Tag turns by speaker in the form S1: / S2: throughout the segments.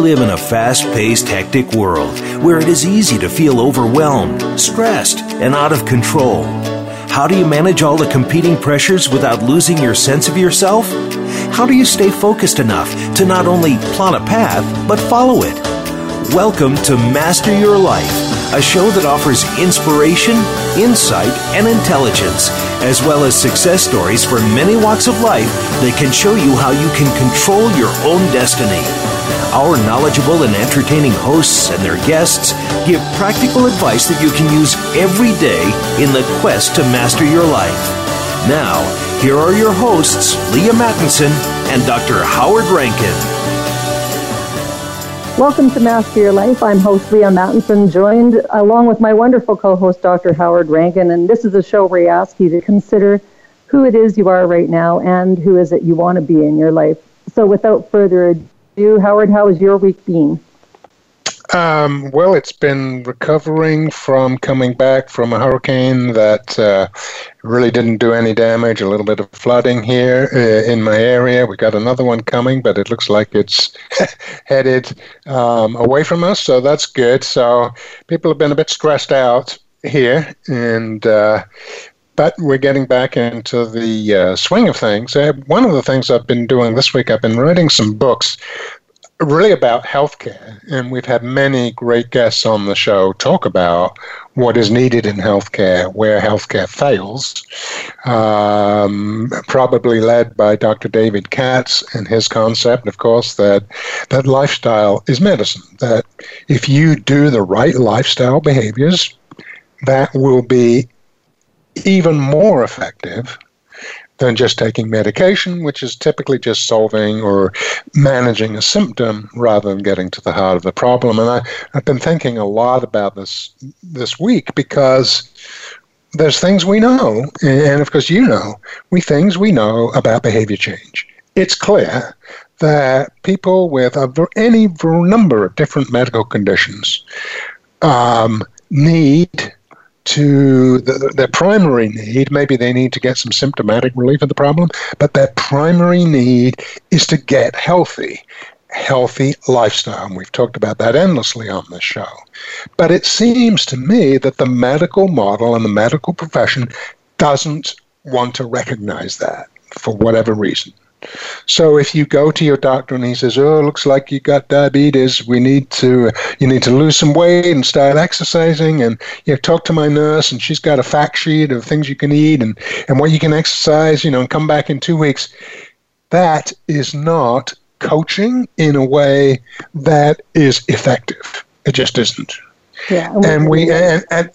S1: live in a fast paced, hectic world where it is easy to feel overwhelmed, stressed, and out of control. How do you manage all the competing pressures without losing your sense of yourself? How do you stay focused enough to not only plot a path, but follow it? Welcome to Master Your Life, a show that offers inspiration, insight, and intelligence, as well as success stories from many walks of life that can show you how you can control your own destiny. Our knowledgeable and entertaining hosts and their guests give practical advice that you can use every day in the quest to master your life. Now, here are your hosts, Leaha Mattinson and Dr. Howard Rankin.
S2: Welcome to Master Your Life. I'm host Leaha Mattinson, joined along with my wonderful co host, Dr. Howard Rankin. And this is a show where we ask you to consider who it is you are right now and who is it you want to be in your life. So, without further ado, you, Howard, how has your week been?
S3: Um, well, it's been recovering from coming back from a hurricane that uh, really didn't do any damage. A little bit of flooding here uh, in my area. We got another one coming, but it looks like it's headed um, away from us, so that's good. So people have been a bit stressed out here, and uh, but we're getting back into the uh, swing of things. Uh, one of the things I've been doing this week, I've been writing some books really about healthcare. And we've had many great guests on the show talk about what is needed in healthcare, where healthcare fails, um, probably led by Dr. David Katz and his concept, of course, that, that lifestyle is medicine, that if you do the right lifestyle behaviors, that will be even more effective than just taking medication, which is typically just solving or managing a symptom rather than getting to the heart of the problem. And I, I've been thinking a lot about this this week because there's things we know, and of course you know, we things we know about behavior change. It's clear that people with a, any number of different medical conditions um, need to the, their primary need. Maybe they need to get some symptomatic relief of the problem, but their primary need is to get healthy. Healthy lifestyle. And we've talked about that endlessly on this show. But it seems to me that the medical model and the medical profession doesn't want to recognize that for whatever reason. So if you go to your doctor and he says, "Oh, looks like you got diabetes. We need to you need to lose some weight and start exercising." And you know, talk to my nurse, and she's got a fact sheet of things you can eat and and what you can exercise. You know, and come back in two weeks. That is not coaching in a way that is effective. It just isn't. Yeah, and we and, and,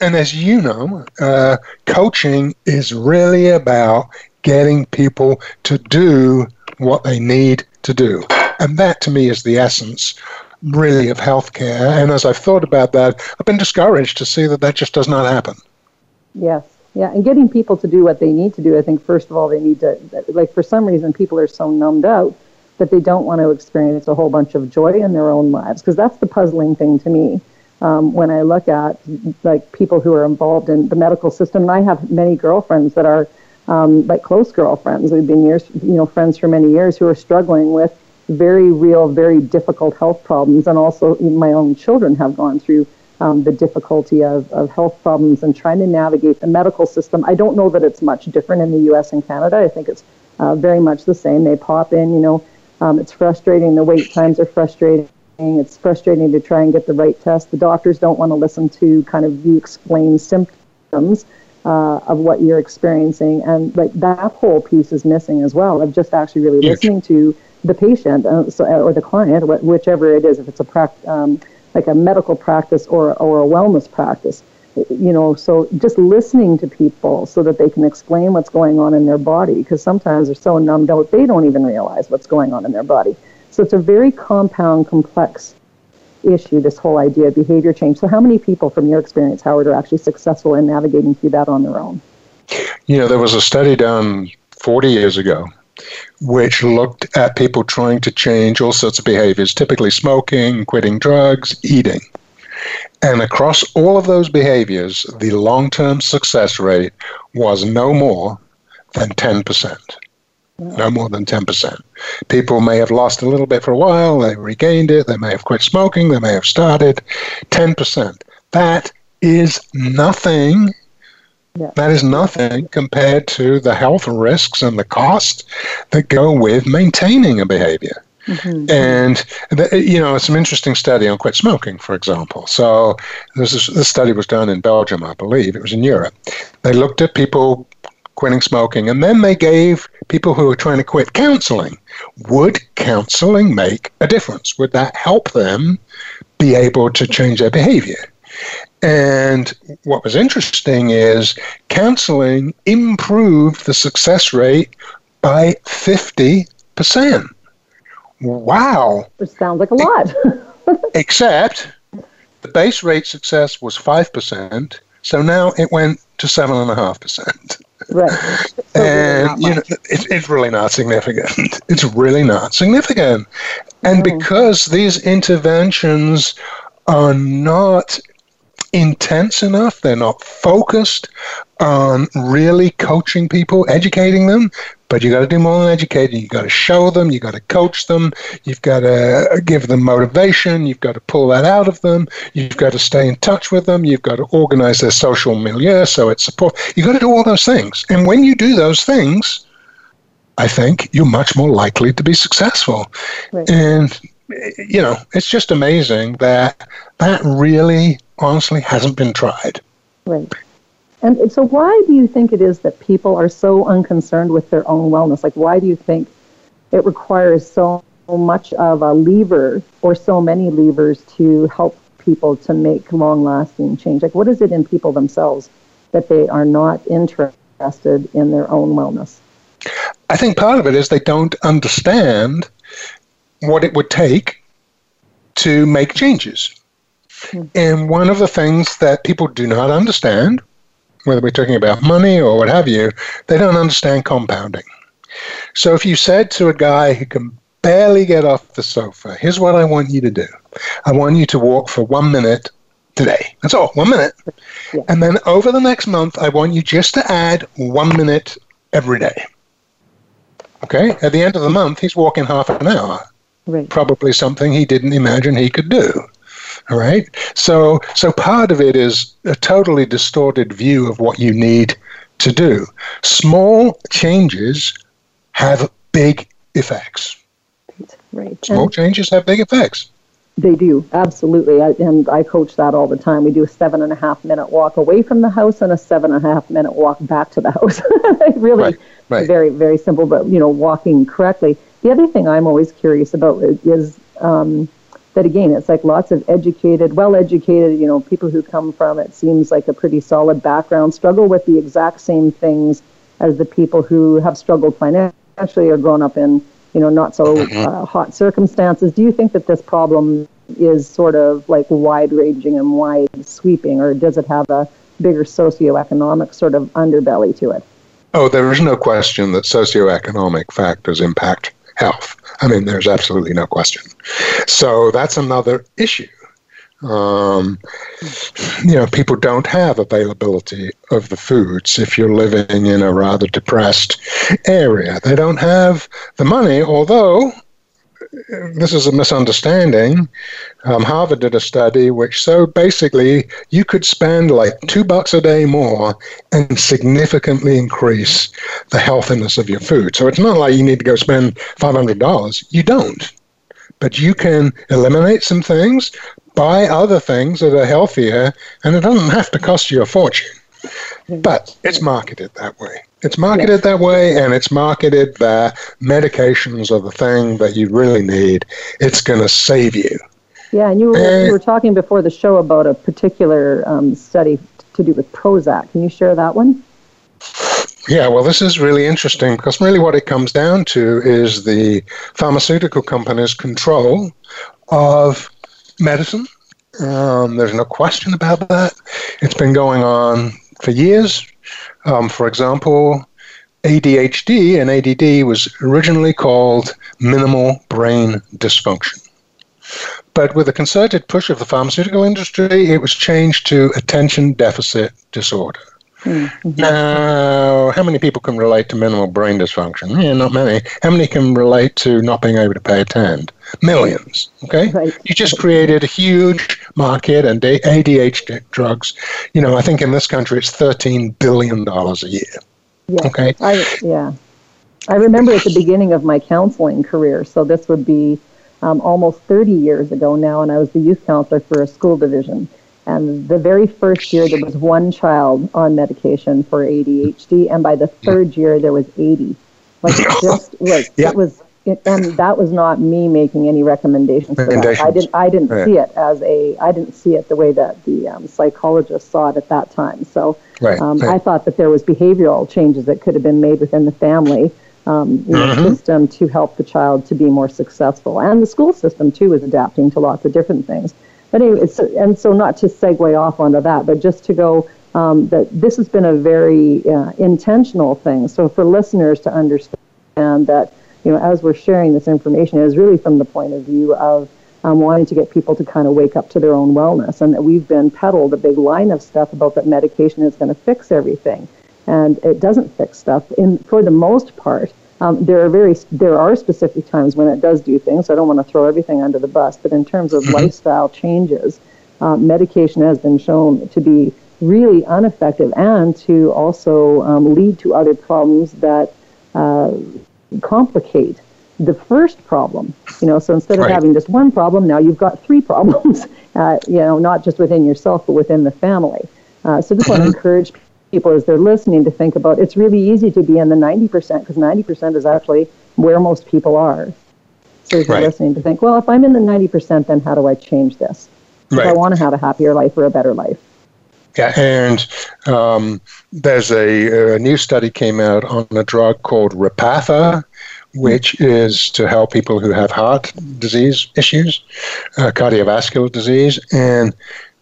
S3: and as you know, uh, coaching is really about getting people to do what they need to do. And that to me is the essence really of healthcare. And as I've thought about that, I've been discouraged to see that that just does not happen.
S2: Yes. Yeah, and getting people to do what they need to do, I think, first of all, they need to, like, for some reason, people are so numbed out that they don't want to experience a whole bunch of joy in their own lives. Because that's the puzzling thing to me um, when I look at, like, people who are involved in the medical system. And I have many girlfriends that are um, like close girlfriends. We've been years, you know, friends for many years who are struggling with very real, very difficult health problems, and also my own children have gone through um, the difficulty of, of health problems and trying to navigate the medical system. I don't know that it's much different in the U.S. and Canada. I think it's uh, very much the same. They pop in, you know, um, it's frustrating. The wait times are frustrating. It's frustrating to try and get the right test. The doctors don't want to listen to kind of you explain symptoms uh, of what you're experiencing. And like that whole piece is missing as well of just actually really Huge. listening to the patient uh, so, or the client, wh- whichever it is, if it's a prac- um, like a medical practice or, or a wellness practice. You know, so just listening to people so that they can explain what's going on in their body, because sometimes they're so numbed out they don't even realize what's going on in their body. So it's a very compound, complex issue, this whole idea of behavior change. So, how many people, from your experience, Howard, are actually successful in navigating through that on their own?
S3: You know, there was a study done 40 years ago which looked at people trying to change all sorts of behaviors, typically smoking, quitting drugs, eating. And across all of those behaviors, the long term success rate was no more than 10%. No more than 10%. People may have lost a little bit for a while, they regained it, they may have quit smoking, they may have started. 10%. That is nothing. Yeah. That is nothing compared to the health risks and the cost that go with maintaining a behavior. Mm-hmm. And the, you know, some interesting study on quit smoking, for example. So this is, this study was done in Belgium, I believe. It was in Europe. They looked at people quitting smoking, and then they gave people who were trying to quit counseling. Would counseling make a difference? Would that help them be able to change their behavior? And what was interesting is counseling improved the success rate by 50%. Wow.
S2: Which sounds like a lot.
S3: Except the base rate success was 5%, so now it went to 7.5%. Right. and you know, it, it's really not significant. It's really not significant. And mm. because these interventions are not intense enough, they're not focused on really coaching people, educating them, but you got to do more than educating. You got to show them. You got to coach them. You've got to give them motivation. You've got to pull that out of them. You've got to stay in touch with them. You've got to organize their social milieu so it's support. You got to do all those things. And when you do those things, I think you're much more likely to be successful. Right. And you know, it's just amazing that that really, honestly, hasn't been tried.
S2: Right. And so, why do you think it is that people are so unconcerned with their own wellness? Like, why do you think it requires so much of a lever or so many levers to help people to make long lasting change? Like, what is it in people themselves that they are not interested in their own wellness?
S3: I think part of it is they don't understand what it would take to make changes. Mm-hmm. And one of the things that people do not understand whether we're talking about money or what have you, they don't understand compounding. So if you said to a guy who can barely get off the sofa, here's what I want you to do I want you to walk for one minute today. That's all, one minute. Yeah. And then over the next month, I want you just to add one minute every day. Okay? At the end of the month, he's walking half an hour. Right. Probably something he didn't imagine he could do. All right. So, so part of it is a totally distorted view of what you need to do. Small changes have big effects.
S2: Right.
S3: Small and changes have big effects.
S2: They do, absolutely. I, and I coach that all the time. We do a seven and a half minute walk away from the house and a seven and a half minute walk back to the house. really right, right. very, very simple, but, you know, walking correctly. The other thing I'm always curious about is um, that again, it's like lots of educated, well educated, you know, people who come from it seems like a pretty solid background struggle with the exact same things as the people who have struggled financially or grown up in, you know, not so mm-hmm. uh, hot circumstances. Do you think that this problem is sort of like wide ranging and wide sweeping, or does it have a bigger socioeconomic sort of underbelly to it?
S3: Oh, there is no question that socioeconomic factors impact health. I mean, there's absolutely no question. So that's another issue. Um, you know, people don't have availability of the foods if you're living in a rather depressed area. They don't have the money, although this is a misunderstanding. Um, Harvard did a study which so basically you could spend like two bucks a day more and significantly increase the healthiness of your food. So it's not like you need to go spend $500. You don't. But you can eliminate some things, buy other things that are healthier, and it doesn't have to cost you a fortune. But it's marketed that way. It's marketed that way, and it's marketed that medications are the thing that you really need. It's going to save you.
S2: Yeah, and you were, and, you were talking before the show about a particular um, study to do with Prozac. Can you share that one?
S3: Yeah, well, this is really interesting because really what it comes down to is the pharmaceutical companies' control of medicine. Um, there's no question about that. It's been going on for years. Um, for example, ADHD and ADD was originally called minimal brain dysfunction. But with a concerted push of the pharmaceutical industry, it was changed to attention deficit disorder. Mm-hmm. Now, how many people can relate to minimal brain dysfunction? Yeah, not many. How many can relate to not being able to pay attend? Millions. Okay, right. you just created a huge market and ADHD drugs. You know, I think in this country it's thirteen billion dollars a year.
S2: Yeah.
S3: Okay.
S2: I, yeah. I remember at the beginning of my counseling career, so this would be um, almost 30 years ago now, and I was the youth counselor for a school division. And the very first year, there was one child on medication for ADHD, and by the third year, there was 80. Like it just was, yeah. it was, it, and that was not me making any recommendations for that. I didn't, I didn't see it as a, I didn't see it the way that the um, psychologist saw it at that time. So right. Um, right. I thought that there was behavioral changes that could have been made within the family um, you know, mm-hmm. system to help the child to be more successful. And the school system, too, is adapting to lots of different things. But anyway, and so not to segue off onto that, but just to go um, that this has been a very uh, intentional thing. So for listeners to understand that, you know, as we're sharing this information, it is really from the point of view of um, wanting to get people to kind of wake up to their own wellness, and that we've been peddled a big line of stuff about that medication is going to fix everything and it doesn't fix stuff. In for the most part, um, there are very there are specific times when it does do things. I don't want to throw everything under the bus, but in terms of mm-hmm. lifestyle changes, uh, medication has been shown to be really ineffective and to also um, lead to other problems that uh, complicate the first problem. You know, so instead of right. having just one problem, now you've got three problems. Uh, you know, not just within yourself, but within the family. Uh, so just want to mm-hmm. encourage people as they're listening to think about it's really easy to be in the 90% because 90% is actually where most people are. So if you're listening to think, well, if I'm in the 90%, then how do I change this? Right. If I want to have a happier life or a better life.
S3: Yeah, and um, there's a, a, new study came out on a drug called Repatha, which is to help people who have heart disease issues, uh, cardiovascular disease, and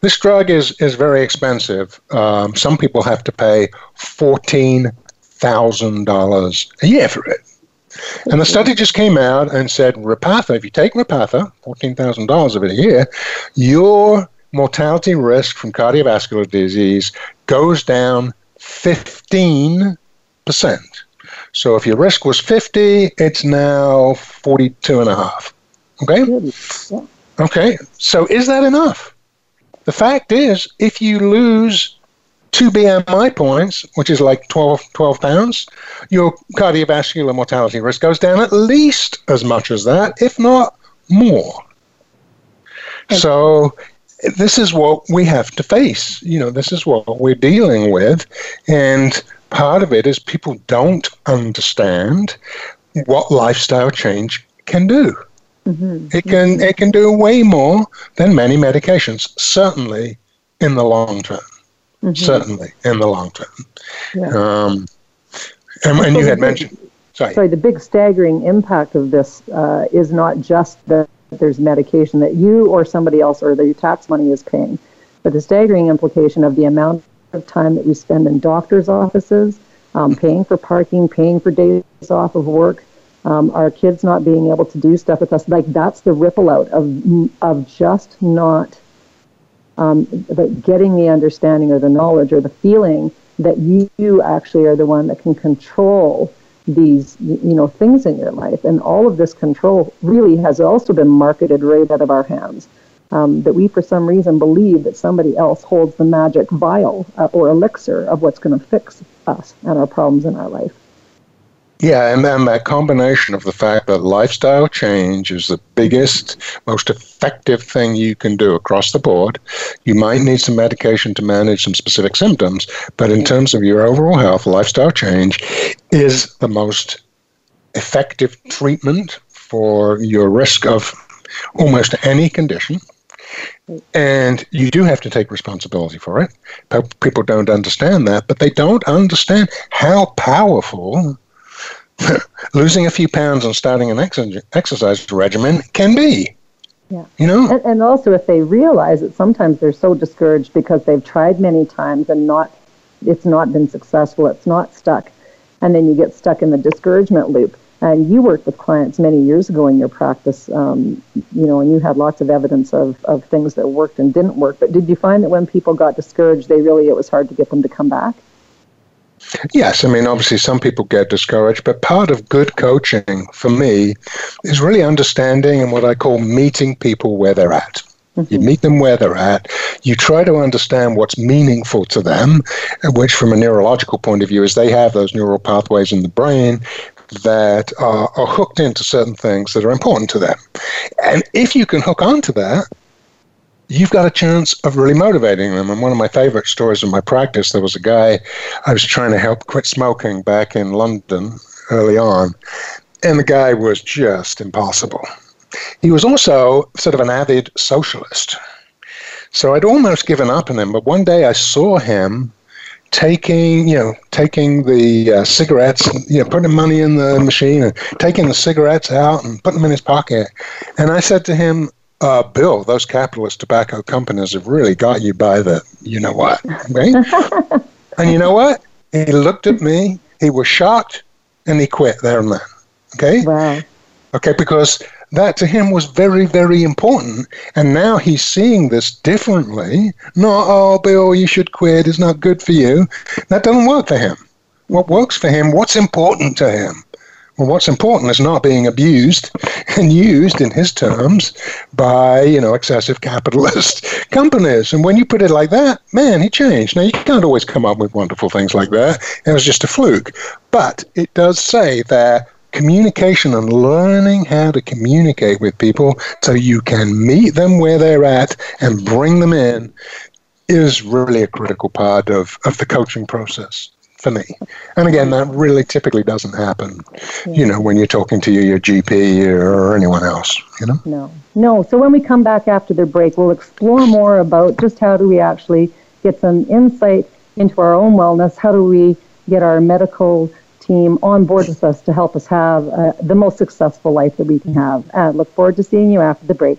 S3: this drug is, is very expensive. Um, some people have to pay $14,000 a year for it. And the study just came out and said Repatha, if you take Repatha, $14,000 of it a year, your mortality risk from cardiovascular disease goes down 15%. So if your risk was 50, it's now 42 and a half. Okay? Okay. So is that enough? The fact is, if you lose two BMI points, which is like 12, 12 pounds, your cardiovascular mortality risk goes down at least as much as that, if not more. So this is what we have to face. You know, this is what we're dealing with. And part of it is people don't understand what lifestyle change can do. Mm-hmm. It can it can do way more than many medications. Certainly in the long term. Mm-hmm. Certainly in the long term. Yeah. Um, and, and you had mentioned. Sorry.
S2: Sorry. The big staggering impact of this uh, is not just that there's medication that you or somebody else or that your tax money is paying, but the staggering implication of the amount of time that we spend in doctors' offices, um, paying for parking, paying for days off of work, um, our kids not being able to do stuff with us. Like that's the ripple out of of just not um, getting the understanding or the knowledge or the feeling that you actually are the one that can control these you know things in your life. And all of this control really has also been marketed right out of our hands. Um, that we for some reason believe that somebody else holds the magic vial uh, or elixir of what's going to fix us and our problems in our life
S3: yeah, and then that combination of the fact that lifestyle change is the biggest, most effective thing you can do across the board. You might need some medication to manage some specific symptoms, but in terms of your overall health, lifestyle change is the most effective treatment for your risk of almost any condition. And you do have to take responsibility for it. People don't understand that, but they don't understand how powerful losing a few pounds and starting an ex- exercise regimen can be.
S2: Yeah. You know? And, and, also, if they realize that sometimes they're so discouraged because they've tried many times and not, it's not been successful, it's not stuck, and then you get stuck in the discouragement loop. And you worked with clients many years ago in your practice, um, you know, and you had lots of evidence of, of things that worked and didn't work. But did you find that when people got discouraged, they really, it was hard to get them to come back?
S3: Yes, I mean, obviously, some people get discouraged, but part of good coaching for me is really understanding and what I call meeting people where they're at. Mm-hmm. You meet them where they're at. You try to understand what's meaningful to them, which, from a neurological point of view, is they have those neural pathways in the brain that are, are hooked into certain things that are important to them. And if you can hook onto that, you've got a chance of really motivating them. And one of my favorite stories in my practice, there was a guy I was trying to help quit smoking back in London early on, and the guy was just impossible. He was also sort of an avid socialist. So I'd almost given up on him, but one day I saw him taking, you know, taking the uh, cigarettes, you know, putting money in the machine and taking the cigarettes out and putting them in his pocket. And I said to him, uh, Bill, those capitalist tobacco companies have really got you by the you know what, right? and you know what? He looked at me, he was shocked, and he quit there and then. Okay?
S2: Wow.
S3: Okay, because that to him was very, very important. And now he's seeing this differently. Not, oh, Bill, you should quit, it's not good for you. That doesn't work for him. What works for him, what's important to him? Well, what's important is not being abused and used in his terms by, you know, excessive capitalist companies. And when you put it like that, man, he changed. Now, you can't always come up with wonderful things like that. It was just a fluke. But it does say that communication and learning how to communicate with people so you can meet them where they're at and bring them in is really a critical part of, of the coaching process for me. And again, that really typically doesn't happen, yeah. you know, when you're talking to your, your GP or anyone else, you know?
S2: No, no. So when we come back after the break, we'll explore more about just how do we actually get some insight into our own wellness. How do we get our medical team on board with us to help us have uh, the most successful life that we can have. Uh, look forward to seeing you after the break.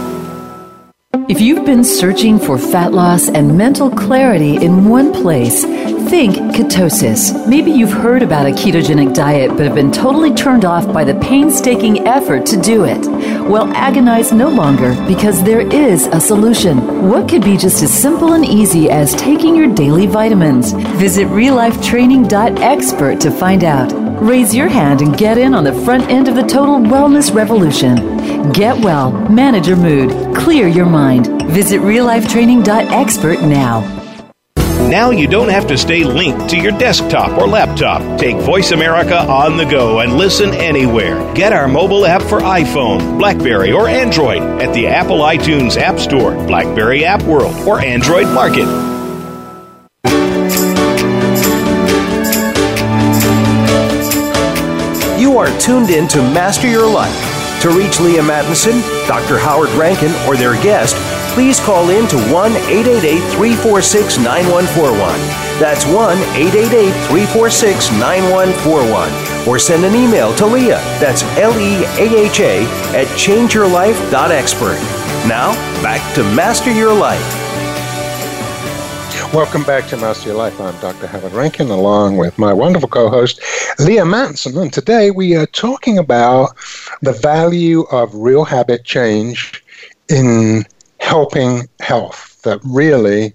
S4: If you've been searching for fat loss and mental clarity in one place, think ketosis. Maybe you've heard about a ketogenic diet but have been totally turned off by the painstaking effort to do it. Well, agonize no longer because there is a solution. What could be just as simple and easy as taking your daily vitamins? Visit reallifetraining.expert to find out. Raise your hand and get in on the front end of the total wellness revolution. Get well, manage your mood, clear your mind. Visit reallifetraining.expert now.
S1: Now you don't have to stay linked to your desktop or laptop. Take Voice America on the go and listen anywhere. Get our mobile app for iPhone, Blackberry, or Android at the Apple iTunes App Store, Blackberry App World, or Android Market. You are tuned in to Master Your Life. To reach Leaha Mattinson, Dr. Howard Rankin, or their guest, please call in to 1 888 346 9141. That's 1 888 346 9141. Or send an email to Leaha. That's L E A H A at changeyourlife.expert. Now, back to Master Your Life.
S3: Welcome back to Master Your Life. I'm Dr. Howard Rankin, along with my wonderful co host, Leaha Mattinson. And today we are talking about the value of real habit change in helping health, that really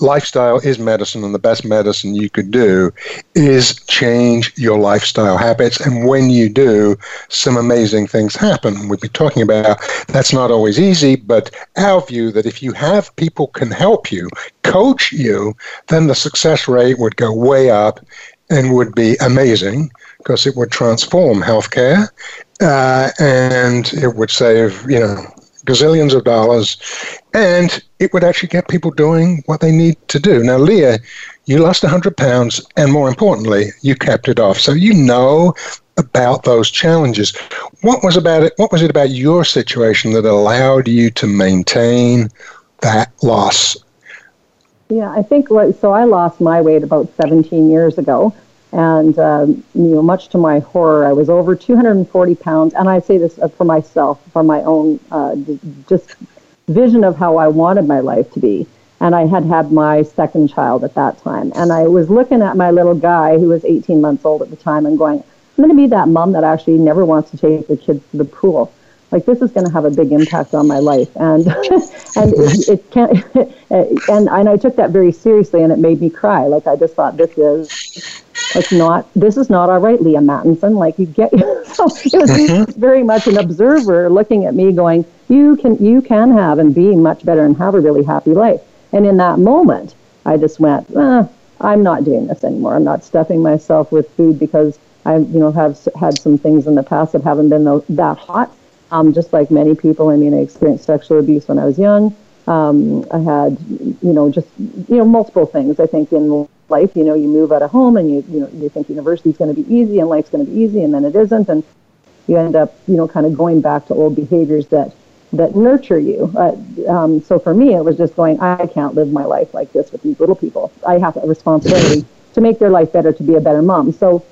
S3: lifestyle is medicine, and the best medicine you could do is change your lifestyle habits. And when you do, some amazing things happen. We've been talking about that's not always easy, but our view that if you have people can help you, coach you, then the success rate would go way up and would be amazing because it would transform healthcare uh, and it would save, you know, gazillions of dollars, and it would actually get people doing what they need to do. Now, Leaha, you lost 100 pounds, and more importantly, you kept it off. So you know about those challenges. What was about it? What was it about your situation that allowed you to maintain that loss?
S2: Yeah, I think so. I lost my weight about 17 years ago, And um, you know, much to my horror, I was over 240 pounds. And I say this uh, for myself, for my own uh, just vision of how I wanted my life to be. And I had had my second child at that time. And I was looking at my little guy, who was 18 months old at the time, and going, I'm going to be that mom that actually never wants to take the kids to the pool like this is going to have a big impact on my life and and it, it can't and and I took that very seriously and it made me cry like I just thought this is like not this is not all right Leaha Mattinson like you get so it was mm-hmm. very much an observer looking at me going you can you can have and be much better and have a really happy life and in that moment I just went eh, I'm not doing this anymore I'm not stuffing myself with food because I you know have had some things in the past that haven't been that hot um, just like many people, I mean, I experienced sexual abuse when I was young. Um, I had, you know, just, you know, multiple things. I think in life, you know, you move out of home and you, you know, you think university is going to be easy and life's going to be easy and then it isn't. And you end up, you know, kind of going back to old behaviors that, that nurture you. Uh, um, so for me, it was just going, I can't live my life like this with these little people. I have a responsibility to make their life better, to be a better mom. So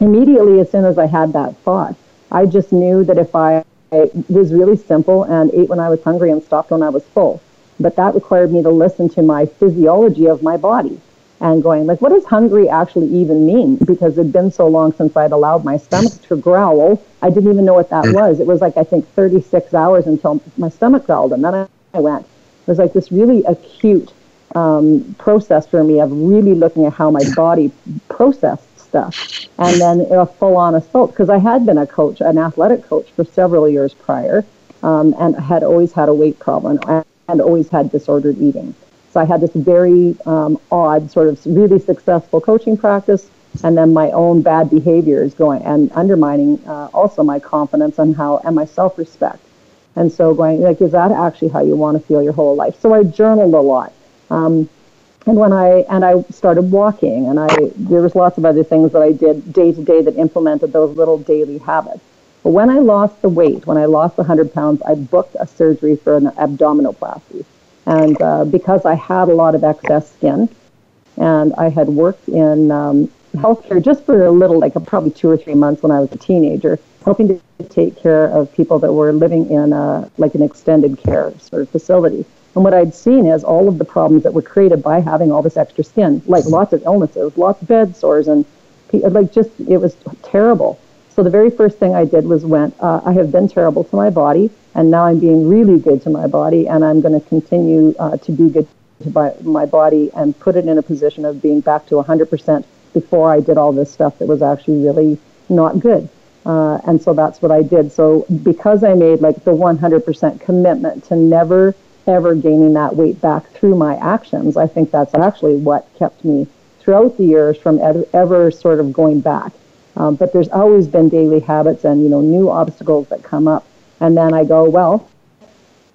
S2: immediately, as soon as I had that thought, I just knew that if I I was really simple and ate when I was hungry and stopped when I was full. But that required me to listen to my physiology of my body and going, like, what does hungry actually even mean? Because it'd been so long since I'd allowed my stomach to growl. I didn't even know what that was. It was like, I think, 36 hours until my stomach growled. And then I went. It was like this really acute um, process for me of really looking at how my body processed stuff. And then a full on assault, because I had been a coach, an athletic coach for several years prior, um, and had always had a weight problem and always had disordered eating. So I had this very um, odd, sort of really successful coaching practice, and then my own bad behaviors going and undermining uh, also my confidence and how and my self respect. And so going like, is that actually how you want to feel your whole life? So I journaled a lot. Um, and when I and I started walking, and I there was lots of other things that I did day to day that implemented those little daily habits. But when I lost the weight, when I lost the 100 pounds, I booked a surgery for an abdominoplasty. And uh, because I had a lot of excess skin, and I had worked in um, healthcare just for a little, like probably two or three months when I was a teenager, helping to take care of people that were living in a, like an extended care sort of facility. And what I'd seen is all of the problems that were created by having all this extra skin, like lots of illnesses, lots of bed sores, and like just it was terrible. So the very first thing I did was went, uh, I have been terrible to my body, and now I'm being really good to my body, and I'm going to continue uh, to be good to my, my body and put it in a position of being back to 100% before I did all this stuff that was actually really not good. Uh, and so that's what I did. So because I made like the 100% commitment to never ever gaining that weight back through my actions. I think that's actually what kept me throughout the years from ever, ever sort of going back. Um, but there's always been daily habits and you know new obstacles that come up, and then I go, well,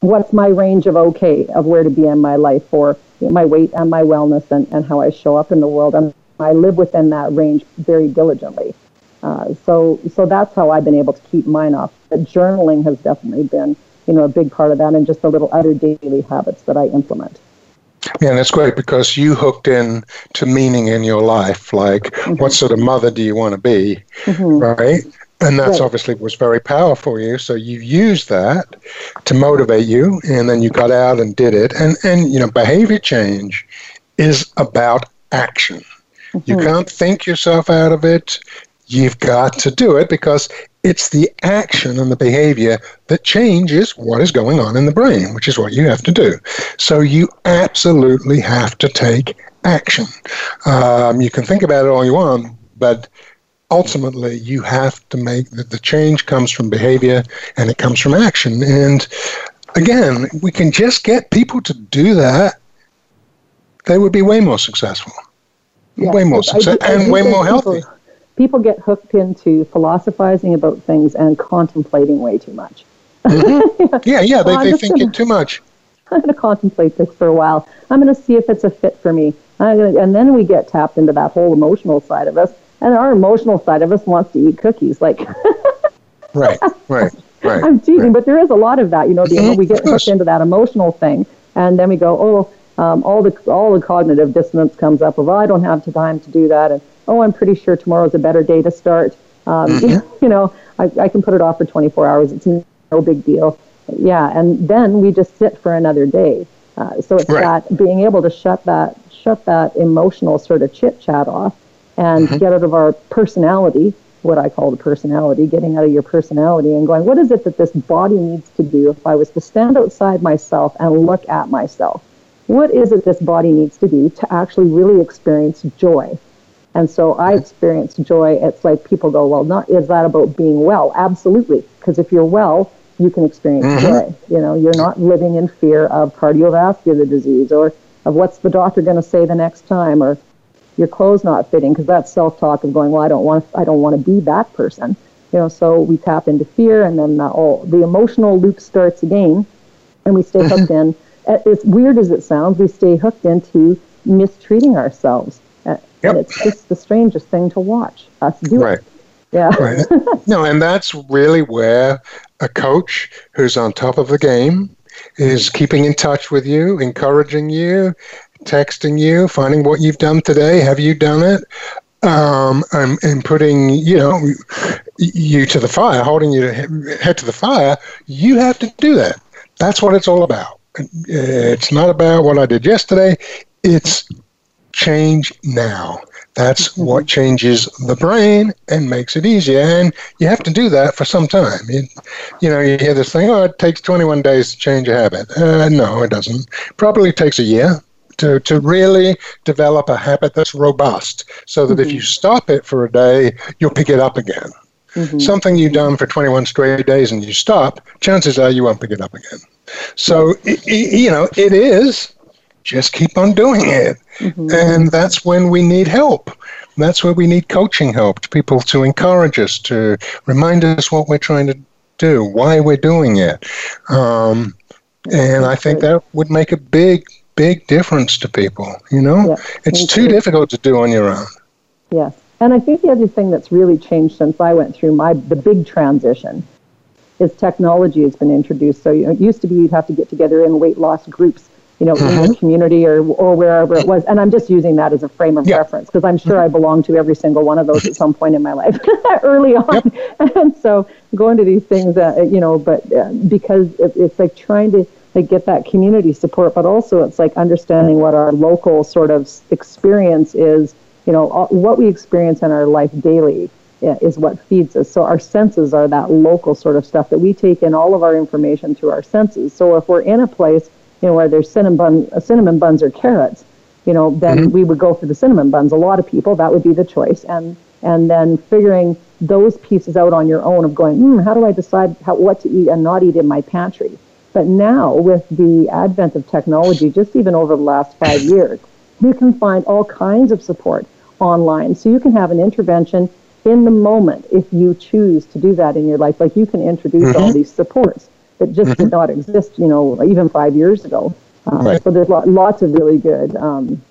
S2: what's my range of okay of where to be in my life for my weight and my wellness and, and how I show up in the world, and I live within that range very diligently. Uh, so so that's how I've been able to keep mine off. But journaling has definitely been you know, a big part of that and just the little other daily habits that I implement.
S3: Yeah, and that's great because you hooked in to meaning in your life, like mm-hmm. what sort of mother do you want to be, mm-hmm. right? And that's right. obviously was very powerful for you. So you used that to motivate you, and then you got out and did it. And and you know, behavior change is about action. Mm-hmm. You can't think yourself out of it. You've got to do it because it's the action and the behavior that changes what is going on in the brain, which is what you have to do. So you absolutely have to take action. Um, you can think about it all you want, but ultimately you have to make that the change comes from behavior and it comes from action. And again, we can just get people to do that, they would be way more successful. Yeah, way more successful and way more healthy
S2: people get hooked into philosophizing about things and contemplating way too much.
S3: Mm-hmm. yeah, yeah, they, they think gonna, it too much.
S2: I'm going to contemplate this for a while. I'm going to see if it's a fit for me. Gonna, and then we get tapped into that whole emotional side of us. And our emotional side of us wants to eat cookies. Like,
S3: right, right, right.
S2: I'm teasing,
S3: right.
S2: but there is a lot of that. You know, the, mm-hmm, we get hooked into that emotional thing, and then we go, oh, um, all the all the cognitive dissonance comes up of, well, I don't have the time to do that, and oh, I'm pretty sure tomorrow's a better day to start. Um, mm-hmm. You know, I, I can put it off for 24 hours. It's no big deal. Yeah, and then we just sit for another day. Uh, so it's right. that being able to shut that shut that emotional sort of chit chat off and mm-hmm. get out of our personality, what I call the personality, getting out of your personality and going, what is it that this body needs to do if I was to stand outside myself and look at myself? What is it this body needs to do to actually really experience joy? And so I experience joy. It's like people go, well, not is that about being well? Absolutely, because if you're well, you can experience mm-hmm. joy. You know, you're not living in fear of cardiovascular disease or of what's the doctor going to say the next time or your clothes not fitting because that's self-talk of going well i don't want to, i don't want to be that person you know so we tap into fear and then uh, oh, the emotional loop starts again and we stay hooked in as weird as it sounds we stay hooked into mistreating ourselves uh, yep. and it's just the strangest thing to watch us do
S3: right.
S2: it yeah
S3: right. no and that's really where a coach who's on top of the game is keeping in touch with you, encouraging you, texting you, finding what you've done today. Have you done it? Um, and, and putting you know you to the fire, holding you to head to the fire. You have to do that. That's what it's all about. It's not about what I did yesterday. It's change now. That's mm-hmm. what changes the brain and makes it easier. And you have to do that for some time. You, you know, you hear this thing, oh, it takes 21 days to change a habit. Uh, no, it doesn't. Probably takes a year to, to really develop a habit that's robust so that mm-hmm. if you stop it for a day, you'll pick it up again. Mm-hmm. Something you've done for 21 straight days and you stop, chances are you won't pick it up again. So, yes. it, you know, it is just keep on doing it. Mm-hmm. And that's when we need help. That's where we need coaching help, people to encourage us, to remind us what we're trying to do, why we're doing it. Um, and I think that would make a big, big difference to people. You know, yeah, it's too difficult to do on your own.
S2: Yes. And I think the other thing that's really changed since I went through my the big transition is technology has been introduced. So you know, it used to be you'd have to get together in weight loss groups you know, mm-hmm. in the mm-hmm. community or, or wherever it was. And I'm just using that as a frame of yeah. reference because I'm sure mm-hmm. I belong to every single one of those at some point in my life early on. Yep. And so going to these things, uh, you know, but uh, because it, it's like trying to like get that community support, but also it's like understanding what our local sort of experience is, you know, all, what we experience in our life daily is what feeds us. So our senses are that local sort of stuff that we take in all of our information through our senses. So if we're in a place you know, where there's cinnamon, bun, uh, cinnamon buns or carrots, you know, then mm-hmm. we would go for the cinnamon buns. A lot of people, that would be the choice. And, and then figuring those pieces out on your own of going, hmm, how do I decide how, what to eat and not eat in my pantry? But now, with the advent of technology, just even over the last five years, you can find all kinds of support online. So you can have an intervention in the moment if you choose to do that in your life. Like you can introduce mm-hmm. all these supports that just mm-hmm. did not exist, you know, even five years ago. Uh, right. So there's lo- lots of really good, um,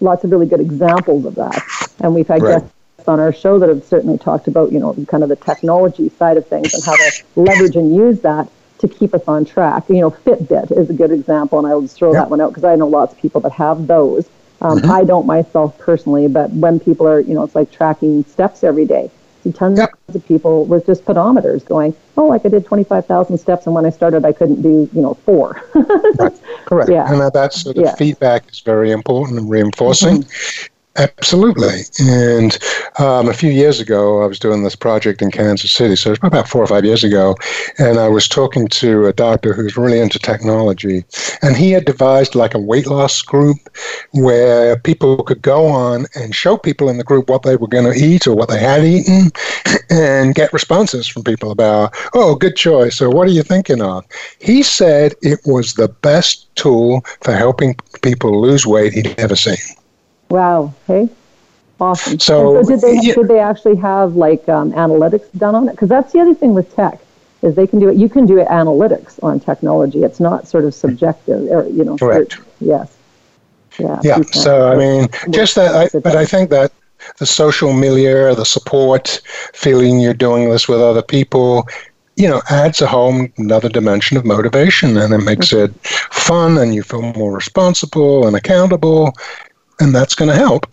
S2: lots of really good examples of that. And we've had right. guests on our show that have certainly talked about, you know, kind of the technology side of things and how to leverage and use that to keep us on track. You know, Fitbit is a good example, and I'll just throw that one out because I know lots of people that have those. Um, mm-hmm. I don't myself personally, but when people are, you know, it's like tracking steps every day see tons yep. of people with just pedometers going, oh, like I did 25,000 steps, and when I started, I couldn't do, you know, four.
S3: right. Correct. Yeah. And that, sort of yeah. feedback is very important and reinforcing. Mm-hmm. Absolutely. And um, a few years ago, I was doing this project in Kansas City. So it was about four or five years ago. And I was talking to a doctor who's really into technology. And he had devised like a weight loss group where people could go on and show people in the group what they were going to eat or what they had eaten and get responses from people about, oh, good choice. Or what are you thinking of? He said it was the best tool for helping people lose weight he'd ever seen.
S2: Wow. Hey. Awesome. So, so did they yeah. did they actually have like um, analytics done on it? Because that's the other thing with tech is they can do it. You can do it analytics on technology. It's not sort of subjective, or you know.
S3: Correct.
S2: yes.
S3: Yeah. Yeah. So I mean, just that. I, but I think that the social milieu, the support, feeling you're doing this with other people, you know, adds a whole another dimension of motivation, and it makes mm-hmm. it fun, and you feel more responsible and accountable, and that's going to help.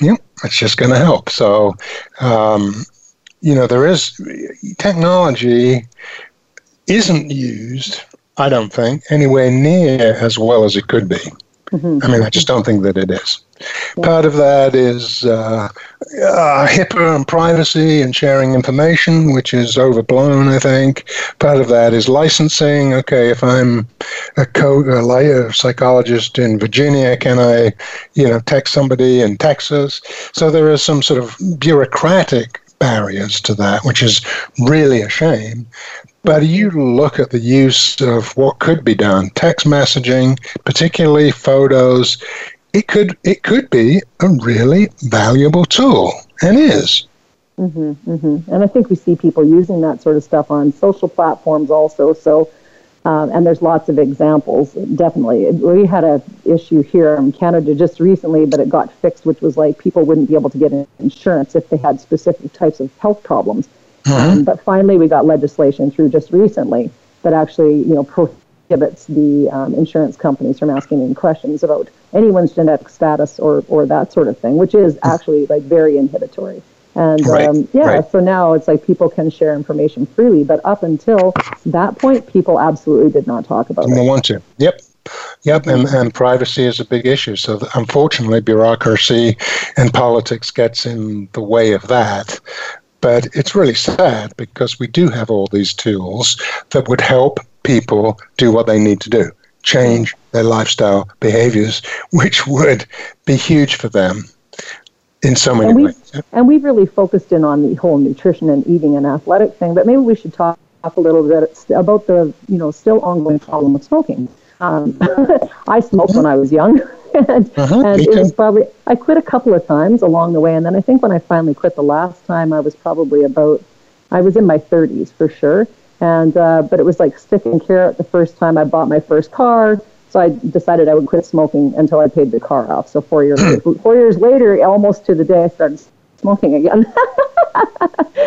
S3: Yeah, it's just going to help. So, um, you know, there is technology isn't used, I don't think, anywhere near as well as it could be. Mm-hmm. I mean, I just don't think that it is. Yeah. Part of that is uh, uh, HIPAA and privacy and sharing information, which is overblown, I think. Part of that is licensing. Okay, if I'm a, co- a psychologist in Virginia, can I, you know, text somebody in Texas? So there is some sort of bureaucratic barriers to that, which is really a shame. But you look at the use of what could be done, text messaging, particularly photos, it could it could be a really valuable tool and is.
S2: Mm-hmm, mm-hmm. And I think we see people using that sort of stuff on social platforms also. So, um, and there's lots of examples. Definitely, we had a issue here in Canada just recently, but it got fixed, which was like people wouldn't be able to get insurance if they had specific types of health problems. Mm-hmm. Um, but finally, we got legislation through just recently that actually, you know, prohibits the um, insurance companies from asking any questions about anyone's genetic status or, or that sort of thing, which is mm. actually like very inhibitory. And right, um, yeah, right. so now it's like people can share information freely, but up until that point, people absolutely did not talk about
S3: Didn't it. want to. Yep. Yep, and, and privacy is a big issue. So unfortunately, bureaucracy and politics gets in the way of that. But it's really sad because we do have all these tools that would help people do what they need to do, change their lifestyle behaviors, which would be huge for them in so many
S2: and
S3: ways.
S2: And we've really focused in on the whole nutrition and eating and athletic thing, but maybe we should talk a little bit about the you know still ongoing problem of smoking. Um, I smoked when I was young. And, uh-huh, and it was probably I quit a couple of times along the way, and then I think when I finally quit the last time, I was probably about I was in my 30s for sure. And uh, but it was like stick and carrot the first time I bought my first car. So I decided I would quit smoking until I paid the car off. So four years four years later, almost to the day I started smoking again.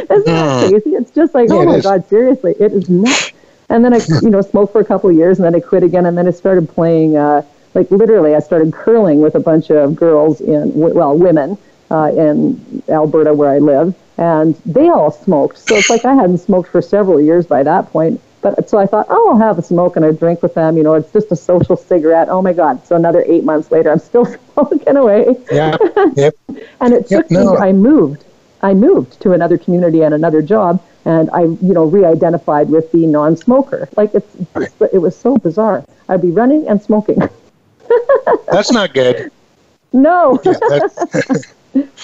S2: Isn't that crazy? It's just like, yeah, oh my god, seriously, it is nuts. And then I, you know, smoked for a couple of years, and then I quit again, and then I started playing. Uh, like literally, I started curling with a bunch of girls in, well, women uh, in Alberta where I live, and they all smoked. So it's like I hadn't smoked for several years by that point. But so I thought, oh, I'll have a smoke and a drink with them. You know, it's just a social cigarette. Oh my God! So another eight months later, I'm still smoking away.
S3: Yeah. Yep.
S2: and it took yep, no. me. I moved. I moved to another community and another job, and I, you know, re-identified with the non-smoker. Like it's, it was so bizarre. I'd be running and smoking.
S3: That's not good.
S2: No.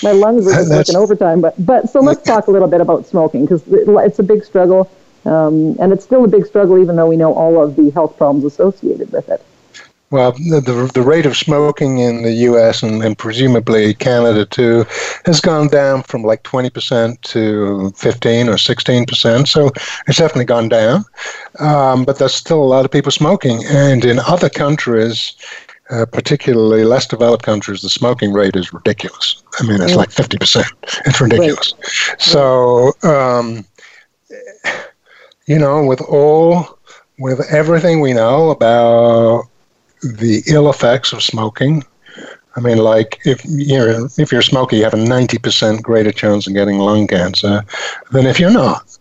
S2: My lungs are just working overtime. But, but so let's talk a little bit about smoking because it's a big struggle. Um, and it's still a big struggle, even though we know all of the health problems associated with it.
S3: Well, the, the, the rate of smoking in the U.S. And, and, presumably Canada too has gone down from like 20% to 15 or 16%. So it's definitely gone down. Um, but there's still a lot of people smoking. And in other countries, uh, particularly less developed countries, the smoking rate is ridiculous. I mean, it's like 50%. It's ridiculous. Right. So, um, you know, with all, with everything we know about the ill effects of smoking, I mean, like if you're if you're a smoker, you have a 90% greater chance of getting lung cancer than if you're not.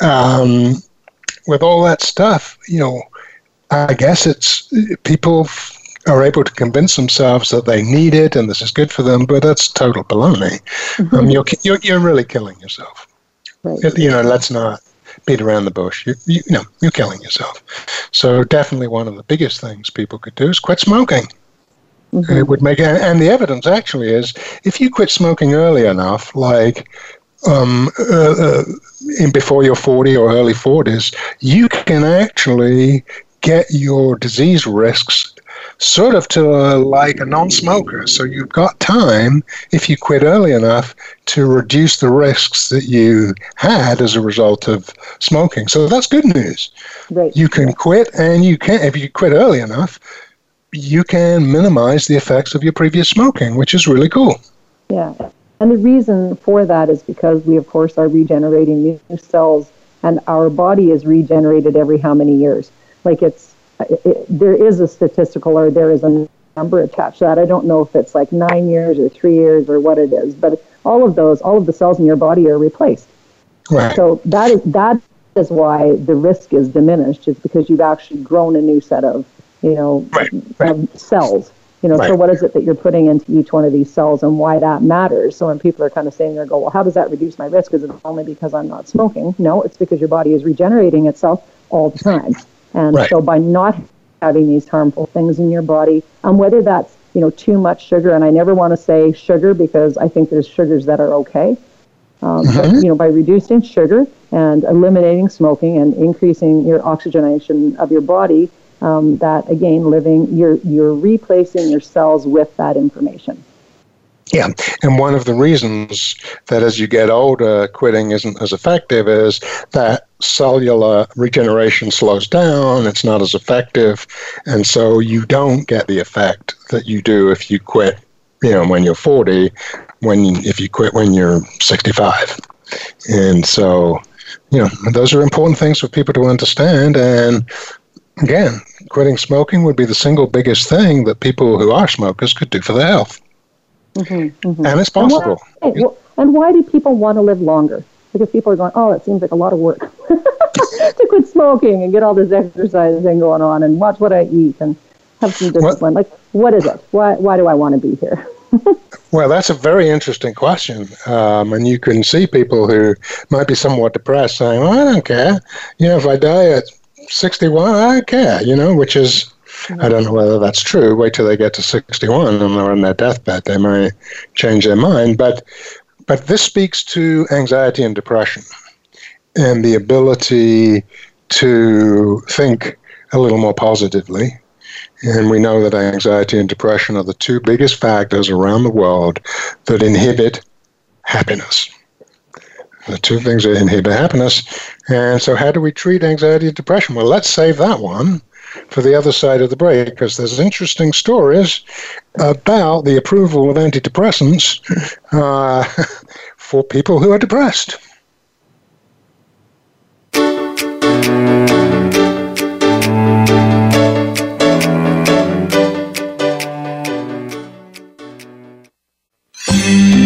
S3: Um, with all that stuff, you know, I guess it's people are able to convince themselves that they need it and this is good for them, but that's total baloney. Mm-hmm. Um, you're, you're, you're really killing yourself. Right. You know, let's not beat around the bush. You, you, you know, you're killing yourself. So definitely one of the biggest things people could do is quit smoking. Mm-hmm. It would make, and the evidence actually is, if you quit smoking early enough, like um, uh, uh, in before you're 40 or early 40s, you can actually get your disease risks sort of to a, like a non-smoker. So you've got time if you quit early enough to reduce the risks that you had as a result of smoking. So that's good news. Right. You can quit, and you can if you quit early enough, you can minimize the effects of your previous smoking, which is really cool.
S2: Yeah. And the reason for that is because we, of course, are regenerating new cells, and our body is regenerated every how many years? Like it's it, there is a statistical or there is a number attached to that. I don't know if it's like nine years or three years or what it is, but all of those, all of the cells in your body are replaced.
S3: Right.
S2: So that is that is why the risk is diminished, is because you've actually grown a new set of, you know,
S3: Right, right.
S2: cells. You know, so what is it that you're putting into each one of these cells and why that matters? So when people are kind of saying there, go, well, how does that reduce my risk? Is it only because I'm not smoking? No, it's because your body is regenerating itself all the time. And
S3: Right.
S2: so by not having these harmful things in your body, um, whether that's you know too much sugar, and I never want to say sugar because I think there's sugars that are okay. Um, but, you know, by reducing sugar and eliminating smoking and increasing your oxygenation of your body, um, that again, living, you're you're replacing your cells with that information.
S3: Yeah, and one of the reasons that as you get older, quitting isn't as effective is that cellular regeneration slows down, it's not as effective, and so you don't get the effect that you do if you quit, you know, when you're 40, when if you quit when you're 65. And so, you know, those are important things for people to understand and again, quitting smoking would be the single biggest thing that people who are smokers could do for their health. And it's
S2: And why,
S3: possible.
S2: hey, well, and why do people want to live longer? Because people are going, oh, it seems like a lot of work to quit smoking and get all this exercise thing going on and watch what I eat and have some discipline. Like, what is it? Why, why do I want to be here?
S3: Well, that's a very interesting question. Um, and you can see people who might be somewhat depressed saying, well, I don't care. You know, if I die at 61, I don't care, you know, which is, I don't know whether that's true. Wait till they get to 61 and they're on their deathbed. They might change their mind. But, but this speaks to anxiety and depression and the ability to think a little more positively. And we know that anxiety and depression are the two biggest factors around the world that inhibit happiness. The two things that inhibit happiness. And so, how do we treat anxiety and depression? Well, let's save that one for the other side of the break because there's interesting stories about the approval of antidepressants uh, for people who are depressed.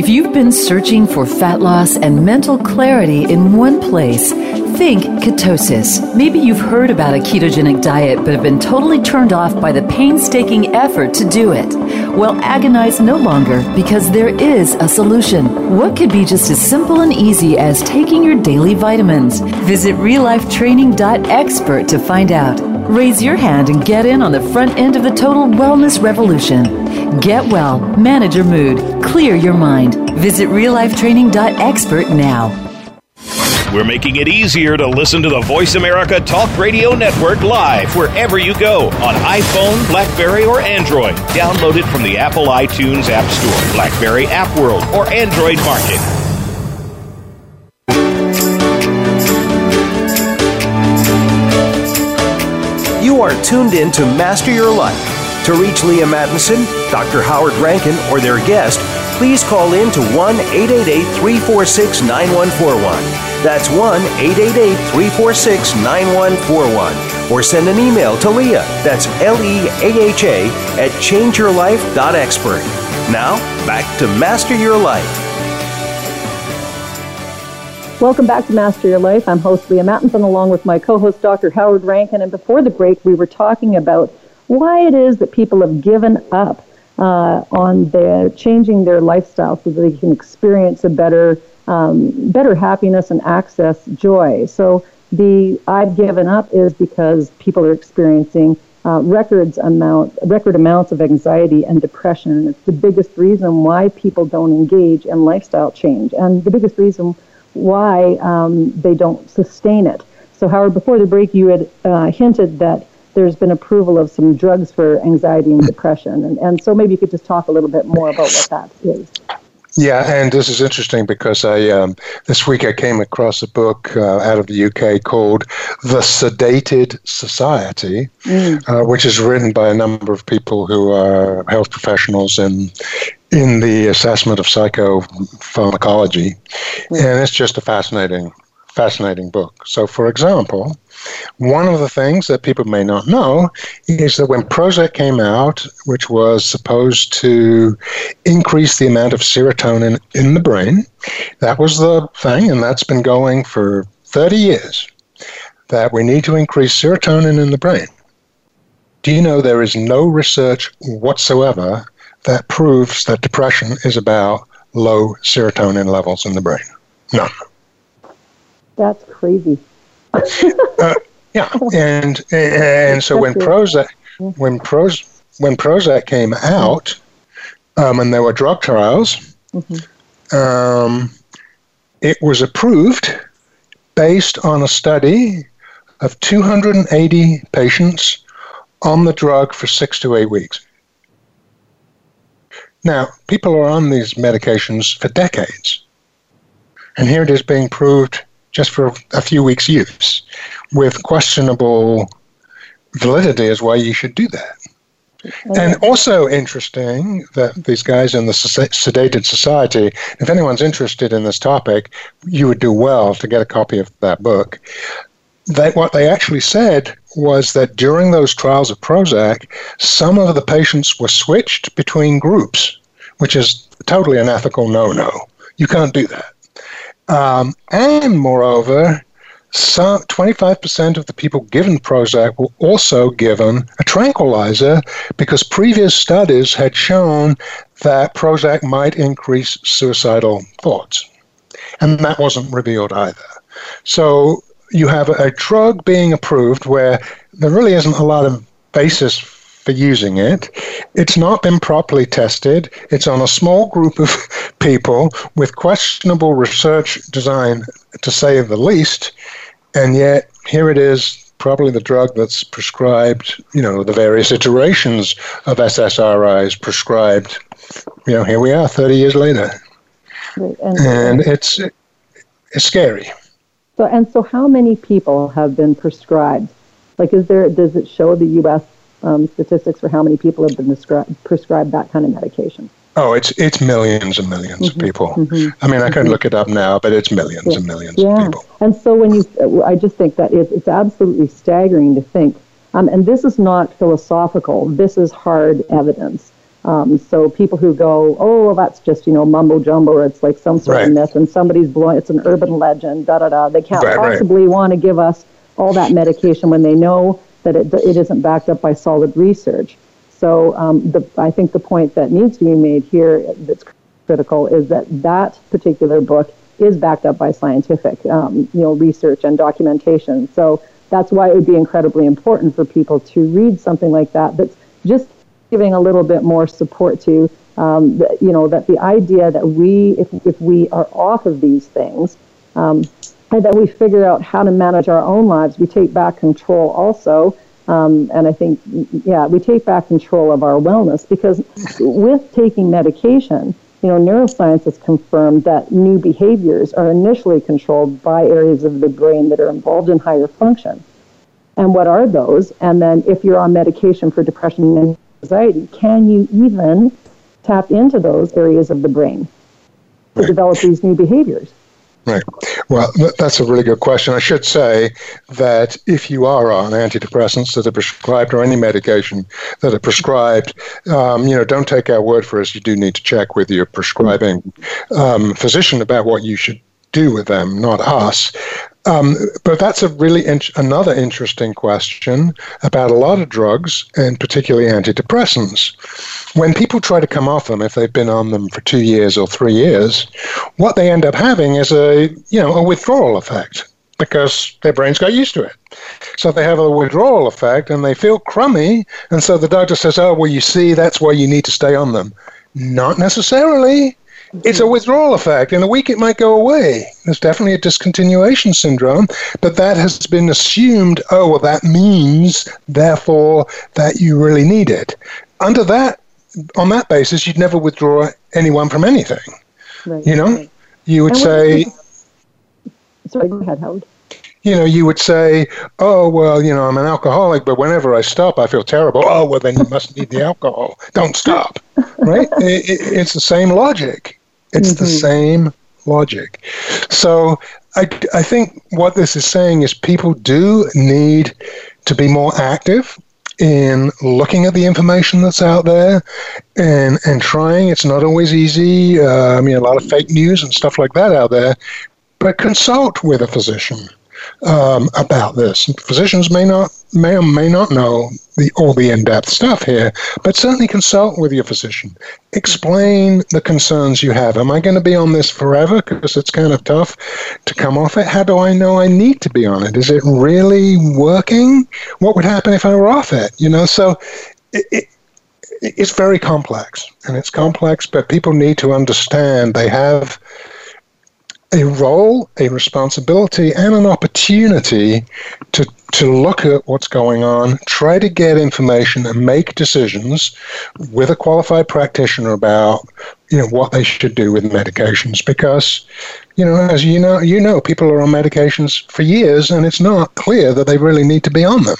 S4: If you've been searching for fat loss and mental clarity in one place, think ketosis. Maybe you've heard about a ketogenic diet but have been totally turned off by the painstaking effort to do it. Well, agonize no longer because there is a solution. What could be just as simple and easy as taking your daily vitamins? Visit reallifetraining.expert to find out. Raise your hand and get in on the front end of the total wellness revolution. Get well, manage your mood, clear your mind. Visit reallifetraining.expert now.
S5: We're making it easier to listen to the Voice America Talk Radio Network live wherever you go on iPhone, Blackberry, or Android. Download it from the Apple iTunes App Store, Blackberry App World, or Android Market.
S1: You are tuned in to Master Your Life. To reach Leaha Mattinson, Dr. Howard Rankin, or their guest, please call in to 1 888 346 9141. That's 1 888 346 9141. Or send an email to Leaha. That's L E A H A at changeyourlife.expert. Now, back to Master Your Life.
S2: Welcome back to Master Your Life. I'm host Leaha Mattinson along with my co-host Dr. Howard Rankin. And before the break, we were talking about why it is that people have given up uh, on changing their lifestyle so that they can experience a better, um, better happiness and access joy. So the I've given up is because people are experiencing uh, records amount, record amounts of anxiety and depression. It's the biggest reason why people don't engage in lifestyle change, and the biggest reason why um, they don't sustain it. So, Howard, before the break, you had uh, hinted that there's been approval of some drugs for anxiety and depression, and, and so maybe you could just talk a little bit more about what that is.
S3: Yeah, and this is interesting because I um, this week I came across a book uh, out of the UK called The Sedated Society, mm. uh, which is written by a number of people who are health professionals in in the assessment of psychopharmacology, and it's just a fascinating fascinating book. So, for example, one of the things that people may not know is that when Prozac came out, which was supposed to increase the amount of serotonin in the brain, that was the thing, and that's been going for 30 years, that we need to increase serotonin in the brain. Do you know there is no research whatsoever that proves that depression is about low serotonin levels in the brain? None.
S2: That's crazy
S3: uh, yeah, and and so when Prozac when Prozac when Prozac came out, um, and there were drug trials, mm-hmm. um, it was approved based on a study of 280 patients on the drug for six to eight weeks. Now, people are on these medications for decades. And here it is being proved just for a few weeks' use with questionable validity as why you should do that. And also interesting that these guys in the sedated society, if anyone's interested in this topic, you would do well to get a copy of that book. They, what they actually said was that during those trials of Prozac, some of the patients were switched between groups, which is totally an ethical no no. You can't do that. Um, and moreover, some 25% of the people given Prozac were also given a tranquilizer because previous studies had shown that Prozac might increase suicidal thoughts. And that wasn't revealed either. So you have a drug being approved where there really isn't a lot of basis for using it. It's not been properly tested. It's on a small group of people with questionable research design, to say the least. And yet, here it is, probably the drug that's prescribed, you know, the various iterations of SSRIs prescribed. You know, here we are 30 years later. And, and it's, it's scary.
S2: So, and so how many people have been prescribed? Like, is there, does it show the U.S um, statistics for how many people have been prescri- prescribed that kind of medication?
S3: Oh, it's it's millions and 1000000s mm-hmm. of people. Mm-hmm. I mean, I can mm-hmm. look it up now, but it's millions yeah. and millions yeah. of people.
S2: And so when you, I just think that it, it's absolutely staggering to think, um, and this is not philosophical. This is hard evidence. Um, so people who go, oh, well, that's just you know mumbo jumbo, or it's like some sort right. of myth, and somebody's blowing, it's an urban legend, da da da. They can't right, possibly right. want to give us all that medication when they know that it, it isn't backed up by solid research. So um, the, I think the point that needs to be made here that's critical is that that particular book is backed up by scientific um, you know, research and documentation. So that's why it would be incredibly important for people to read something like that that's just giving a little bit more support to um, the, you know that the idea that we if, if we are off of these things um, and that we figure out how to manage our own lives. We take back control also. Um, and I think, yeah, we take back control of our wellness because with taking medication, you know, neuroscience has confirmed that new behaviors are initially controlled by areas of the brain that are involved in higher function. And what are those? And then if you're on medication for depression and anxiety, can you even tap into those areas of the brain to develop these new behaviors?
S3: Right. Well, that's a really good question. I should say that if you are on antidepressants that are prescribed or any medication that are prescribed, um, you know, don't take our word for it. You do need to check with your prescribing um, physician about what you should do with them, not us. Um, but that's a really in- another interesting question about a lot of drugs, and particularly antidepressants. When people try to come off them, if they've been on them for two years or three years, what they end up having is a you know a withdrawal effect because their brains got used to it. So they have a withdrawal effect and they feel crummy, and so the doctor says, "Oh, well, you see, that's why you need to stay on them." Not necessarily it's a withdrawal effect. In a week, it might go away. There's definitely a discontinuation syndrome, but that has been assumed. Oh, well, that means, therefore, that you really need it. Under that, on that basis, you'd never withdraw anyone from anything. Right. You know, right. you would say.
S2: Sorry, go ahead, Howard
S3: you know, you would say, oh, well, you know, I'm an alcoholic, but whenever I stop, I feel terrible. Oh, well, then you must need the alcohol. Don't stop. Right? It, it, it's the same logic. It's mm-hmm. the same logic. So I, I think what this is saying is people do need to be more active in looking at the information that's out there and and trying. It's not always easy. Uh, I mean, a lot of fake news and stuff like that out there. But consult with a physician um, about this. Physicians may not may or may not know the, all the in-depth stuff here, but certainly consult with your physician. Explain the concerns you have. Am I going to be on this forever because it's kind of tough to come off it? How do I know I need to be on it? Is it really working? What would happen if I were off it? You know, so it, it it's very complex, and it's complex, but people need to understand they have a role, a responsibility, and an opportunity to, to look at what's going on, try to get information and make decisions with a qualified practitioner about you know what they should do with medications. Because you know as you know you know people are on medications for years and it's not clear that they really need to be on them.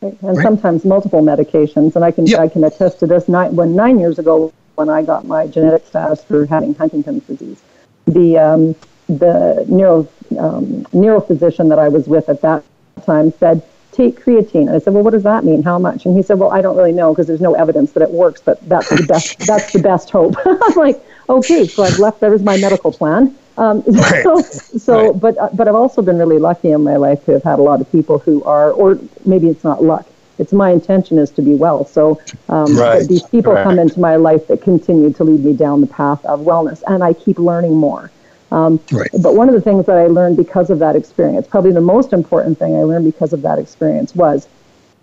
S2: And right? sometimes multiple medications and i can i can attest to this. Nine, when nine years ago when i got my genetic status for having huntington's disease the um, the neuro um, neurophysician that I was with at that time said, take creatine. And I said, well, what does that mean? How much? And he said, well, I don't really know because there's no evidence that it works, but that's the best, that's the best hope. I'm like, okay, so I've left, there was my medical plan. Um, right. So, so right. but, uh, but I've also been really lucky in my life to have had a lot of people who are, or maybe it's not luck. It's my intention is to be well. So um, right. these people come into my life that continue to lead me down the path of wellness, and I keep learning more. Um, right. But one of the things that I learned because of that experience, probably the most important thing I learned because of that experience was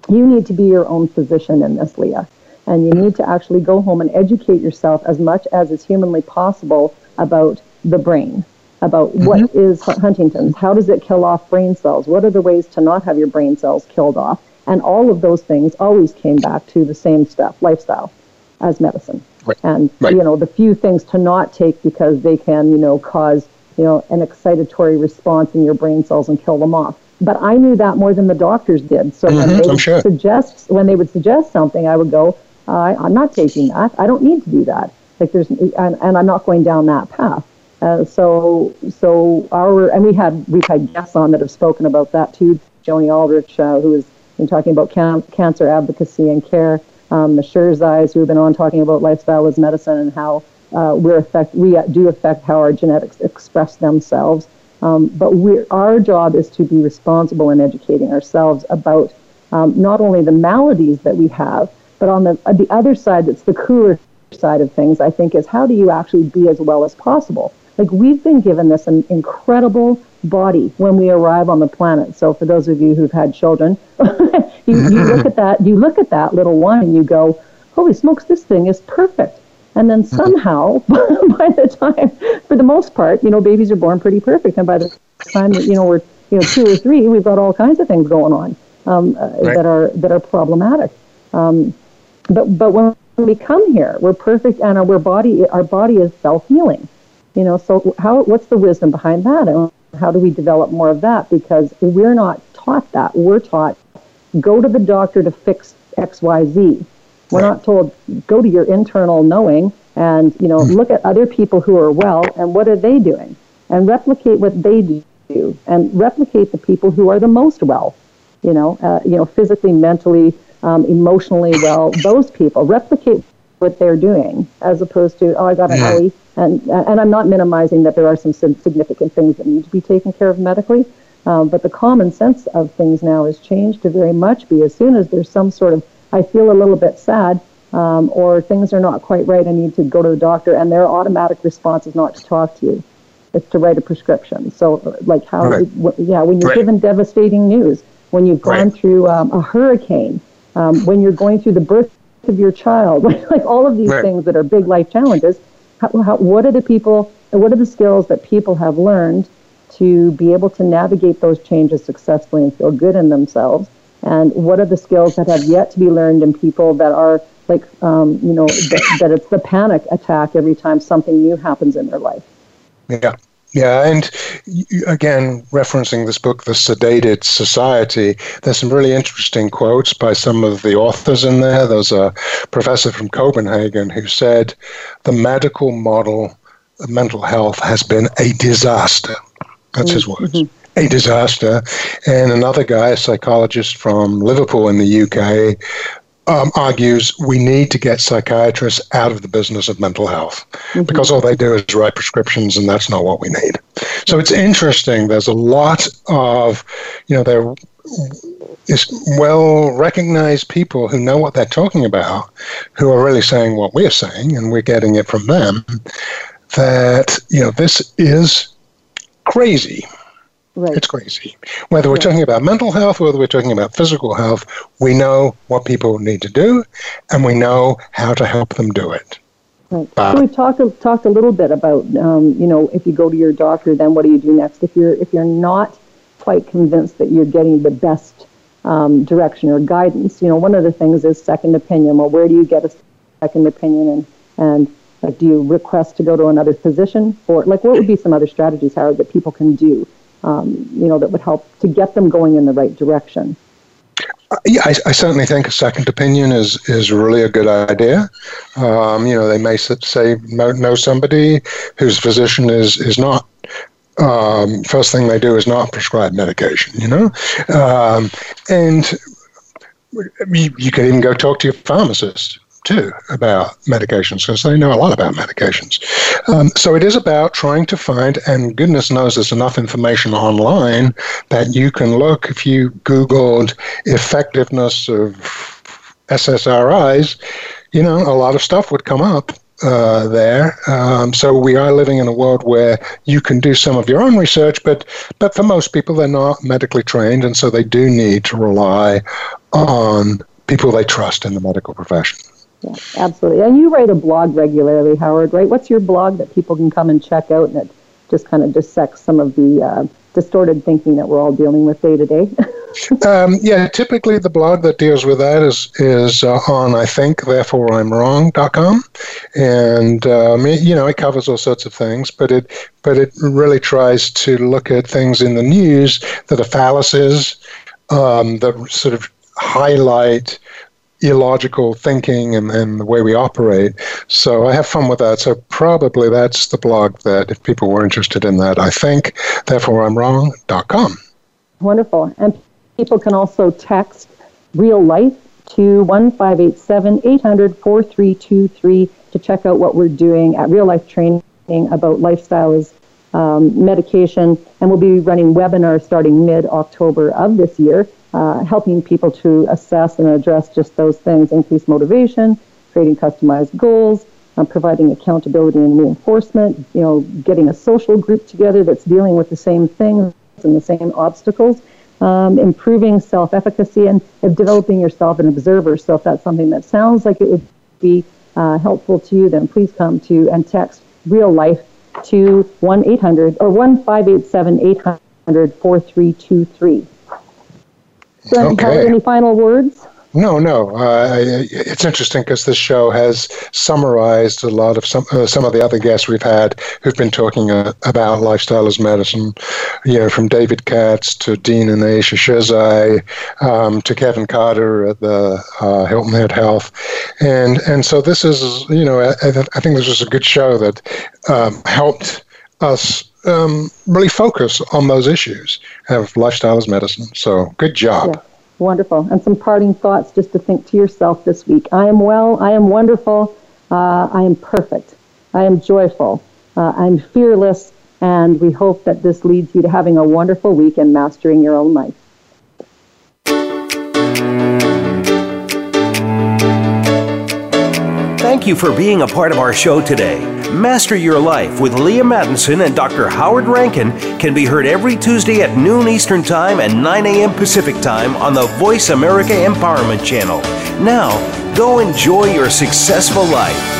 S2: you need to be your own physician in this, Leah. And you need to actually go home and educate yourself as much as is humanly possible about the brain, about mm-hmm. what is Huntington's, how does it kill off brain cells, what are the ways to not have your brain cells killed off. And all of those things always came back to the same stuff, lifestyle as medicine. Right. And right. you know the few things to not take because they can you know cause you know an excitatory response in your brain cells and kill them off. But I knew that more than the doctors did. So mm-hmm, when they would sure. suggest when they would suggest something, I would go, uh, I'm not taking that. I don't need to do that. Like there's and, and I'm not going down that path. Uh, so so our and we had we've had guests on that have spoken about that too. Joni Aldrich, uh, who has been talking about cam- cancer advocacy and care um, the Sherzais who have been on talking about lifestyle as medicine and how uh, we're affect, we do affect how our genetics express themselves. Um, but we, our job is to be responsible in educating ourselves about um, not only the maladies that we have, but on the, uh, the other side, that's the cooler side of things, I think, is how do you actually be as well as possible? Like we've been given this an incredible body when we arrive on the planet. So for those of you who've had children, you, you look at that, you look at that little one and you go, holy smokes, this thing is perfect. And then somehow, by the time, for the most part, you know, babies are born pretty perfect. And by the time that, you know, we're, you know, two or three, we've got all kinds of things going on um, uh, right. that are, that are problematic. Um, but, but when we come here, we're perfect and our body, our body is self-healing. You know, so how, what's the wisdom behind that? And how do we develop more of that? Because we're not taught that. We're taught go to the doctor to fix X, Y, Z. We're right. not told go to your internal knowing and you know mm look at other people who are well and what are they doing and replicate what they do and replicate the people who are the most well. You know, uh, you know, physically, mentally, um, emotionally well. Those people replicate what they're doing as opposed to oh I got an yeah. and and I'm not minimizing that there are some significant things that need to be taken care of medically, um, but the common sense of things now has changed to very much be as soon as there's some sort of I feel a little bit sad um, or things are not quite right I need to go to the doctor and their automatic response is not to talk to you it's to write a prescription so like how right. yeah when you're right. given devastating news when you've gone right. through um, a hurricane um, when you're going through the birth of your child, like all of these things that are big life challenges. How, how, what are the people, what are the skills that people have learned to be able to navigate those changes successfully and feel good in themselves? And what are the skills that have yet to be learned in people that are like, um, you know, that, that it's the panic attack every time something new happens in their life?
S3: Yeah. Yeah, and again, referencing this book, The Sedated Society, there's some really interesting quotes by some of the authors in there. There's a professor from Copenhagen who said the medical model of mental health has been a disaster. That's his words. Mm-hmm. A disaster. And another guy, a psychologist from Liverpool in the UK, um, argues we need to get psychiatrists out of the business of mental health mm-hmm. because all they do is write prescriptions and that's not what we need. So it's interesting. There's a lot of, you know, there is well recognized people who know what they're talking about, who are really saying what we're saying, and we're getting it from them. That, you know, this is crazy. Right. It's crazy. Whether we're talking about mental health, whether we're talking about physical health, we know what people need to do, and we know how to help them do it.
S2: Right. So we've talked talked a little bit about, um, you know, if you go to your doctor, then what do you do next? If you're if you're not quite convinced that you're getting the best um, direction or guidance, you know, one of the things is second opinion. Well, where do you get a second opinion, and and like, do you request to go to another physician, or like, what would be some other strategies, Howard, that people can do um, you know, that would help to get them going in the right direction.
S3: Uh, yeah, I, I, certainly think a second opinion is is really a good idea. Um, you know, they may say know, know somebody whose physician is is not. Um, first thing they do is not prescribe medication. You know, um, and you, you can even go talk to your pharmacist too about medications because they know a lot about medications. Um, so it is about trying to find, and goodness knows there's enough information online that you can look if you Googled effectiveness of SSRIs, you know, a lot of stuff would come up. Uh, there. Um, so we are living in a world where you can do some of your own research, but but for most people they're not medically trained, and so they do need to rely on people they trust in the medical profession.
S2: Yeah, absolutely. And you write a blog regularly, Howard, right? What's your blog that people can come and check out and it just kind of dissects some of the uh, distorted thinking that we're all dealing with day to day?
S3: Um, yeah, typically the blog that deals with that is is uh, on I think therefore I'm wrong.com, and um, it, you know it covers all sorts of things, but it but it really tries to look at things in the news that are fallacies, um, that sort of highlight illogical thinking and, and the way we operate. So I have fun with that. So probably that's the blog that if people were interested in that, I think, therefore I'm wrong.com.
S2: Wonderful. And people can also text real life to 1587 800 4323 to check out what we're doing at Real Life Training about lifestyle is um, medication. And we'll be running webinars starting mid October of this year uh, helping people to assess and address just those things, increase motivation, creating customized goals, uh, providing accountability and reinforcement, you know, getting a social group together that's dealing with the same things and the same obstacles, um, improving self-efficacy and developing yourself an observer. So if that's something that sounds like it would be uh, helpful to you, then please come to and text real life to 1-800 or 1-587-800-4323. So, okay. any final words?
S3: No, no. Uh, it's interesting because this show has summarized a lot of some uh, some of the other guests we've had who've been talking uh, about lifestyle as medicine. You know, from David Katz to Dean and Ayesha Sherzai um, to Kevin Carter at the uh, Hilton Head Health, and and so this is you know I, I think this was a good show that um, helped us um, really focus on those issues of lifestyle as medicine. So good job. Yeah,
S2: wonderful. And some parting thoughts just to think to yourself this week. I am well. I am wonderful. Uh, I am perfect. I am joyful. Uh, I'm fearless. And we hope that this leads you to having a wonderful week and mastering your own life.
S1: Thank you for being a part of our show today. Master Your Life with Leaha Mattinson and Dr. Howard Rankin can be heard every Tuesday at noon Eastern Time and 9 a.m. Pacific Time on the Voice America Empowerment Channel. Now, go enjoy your successful life.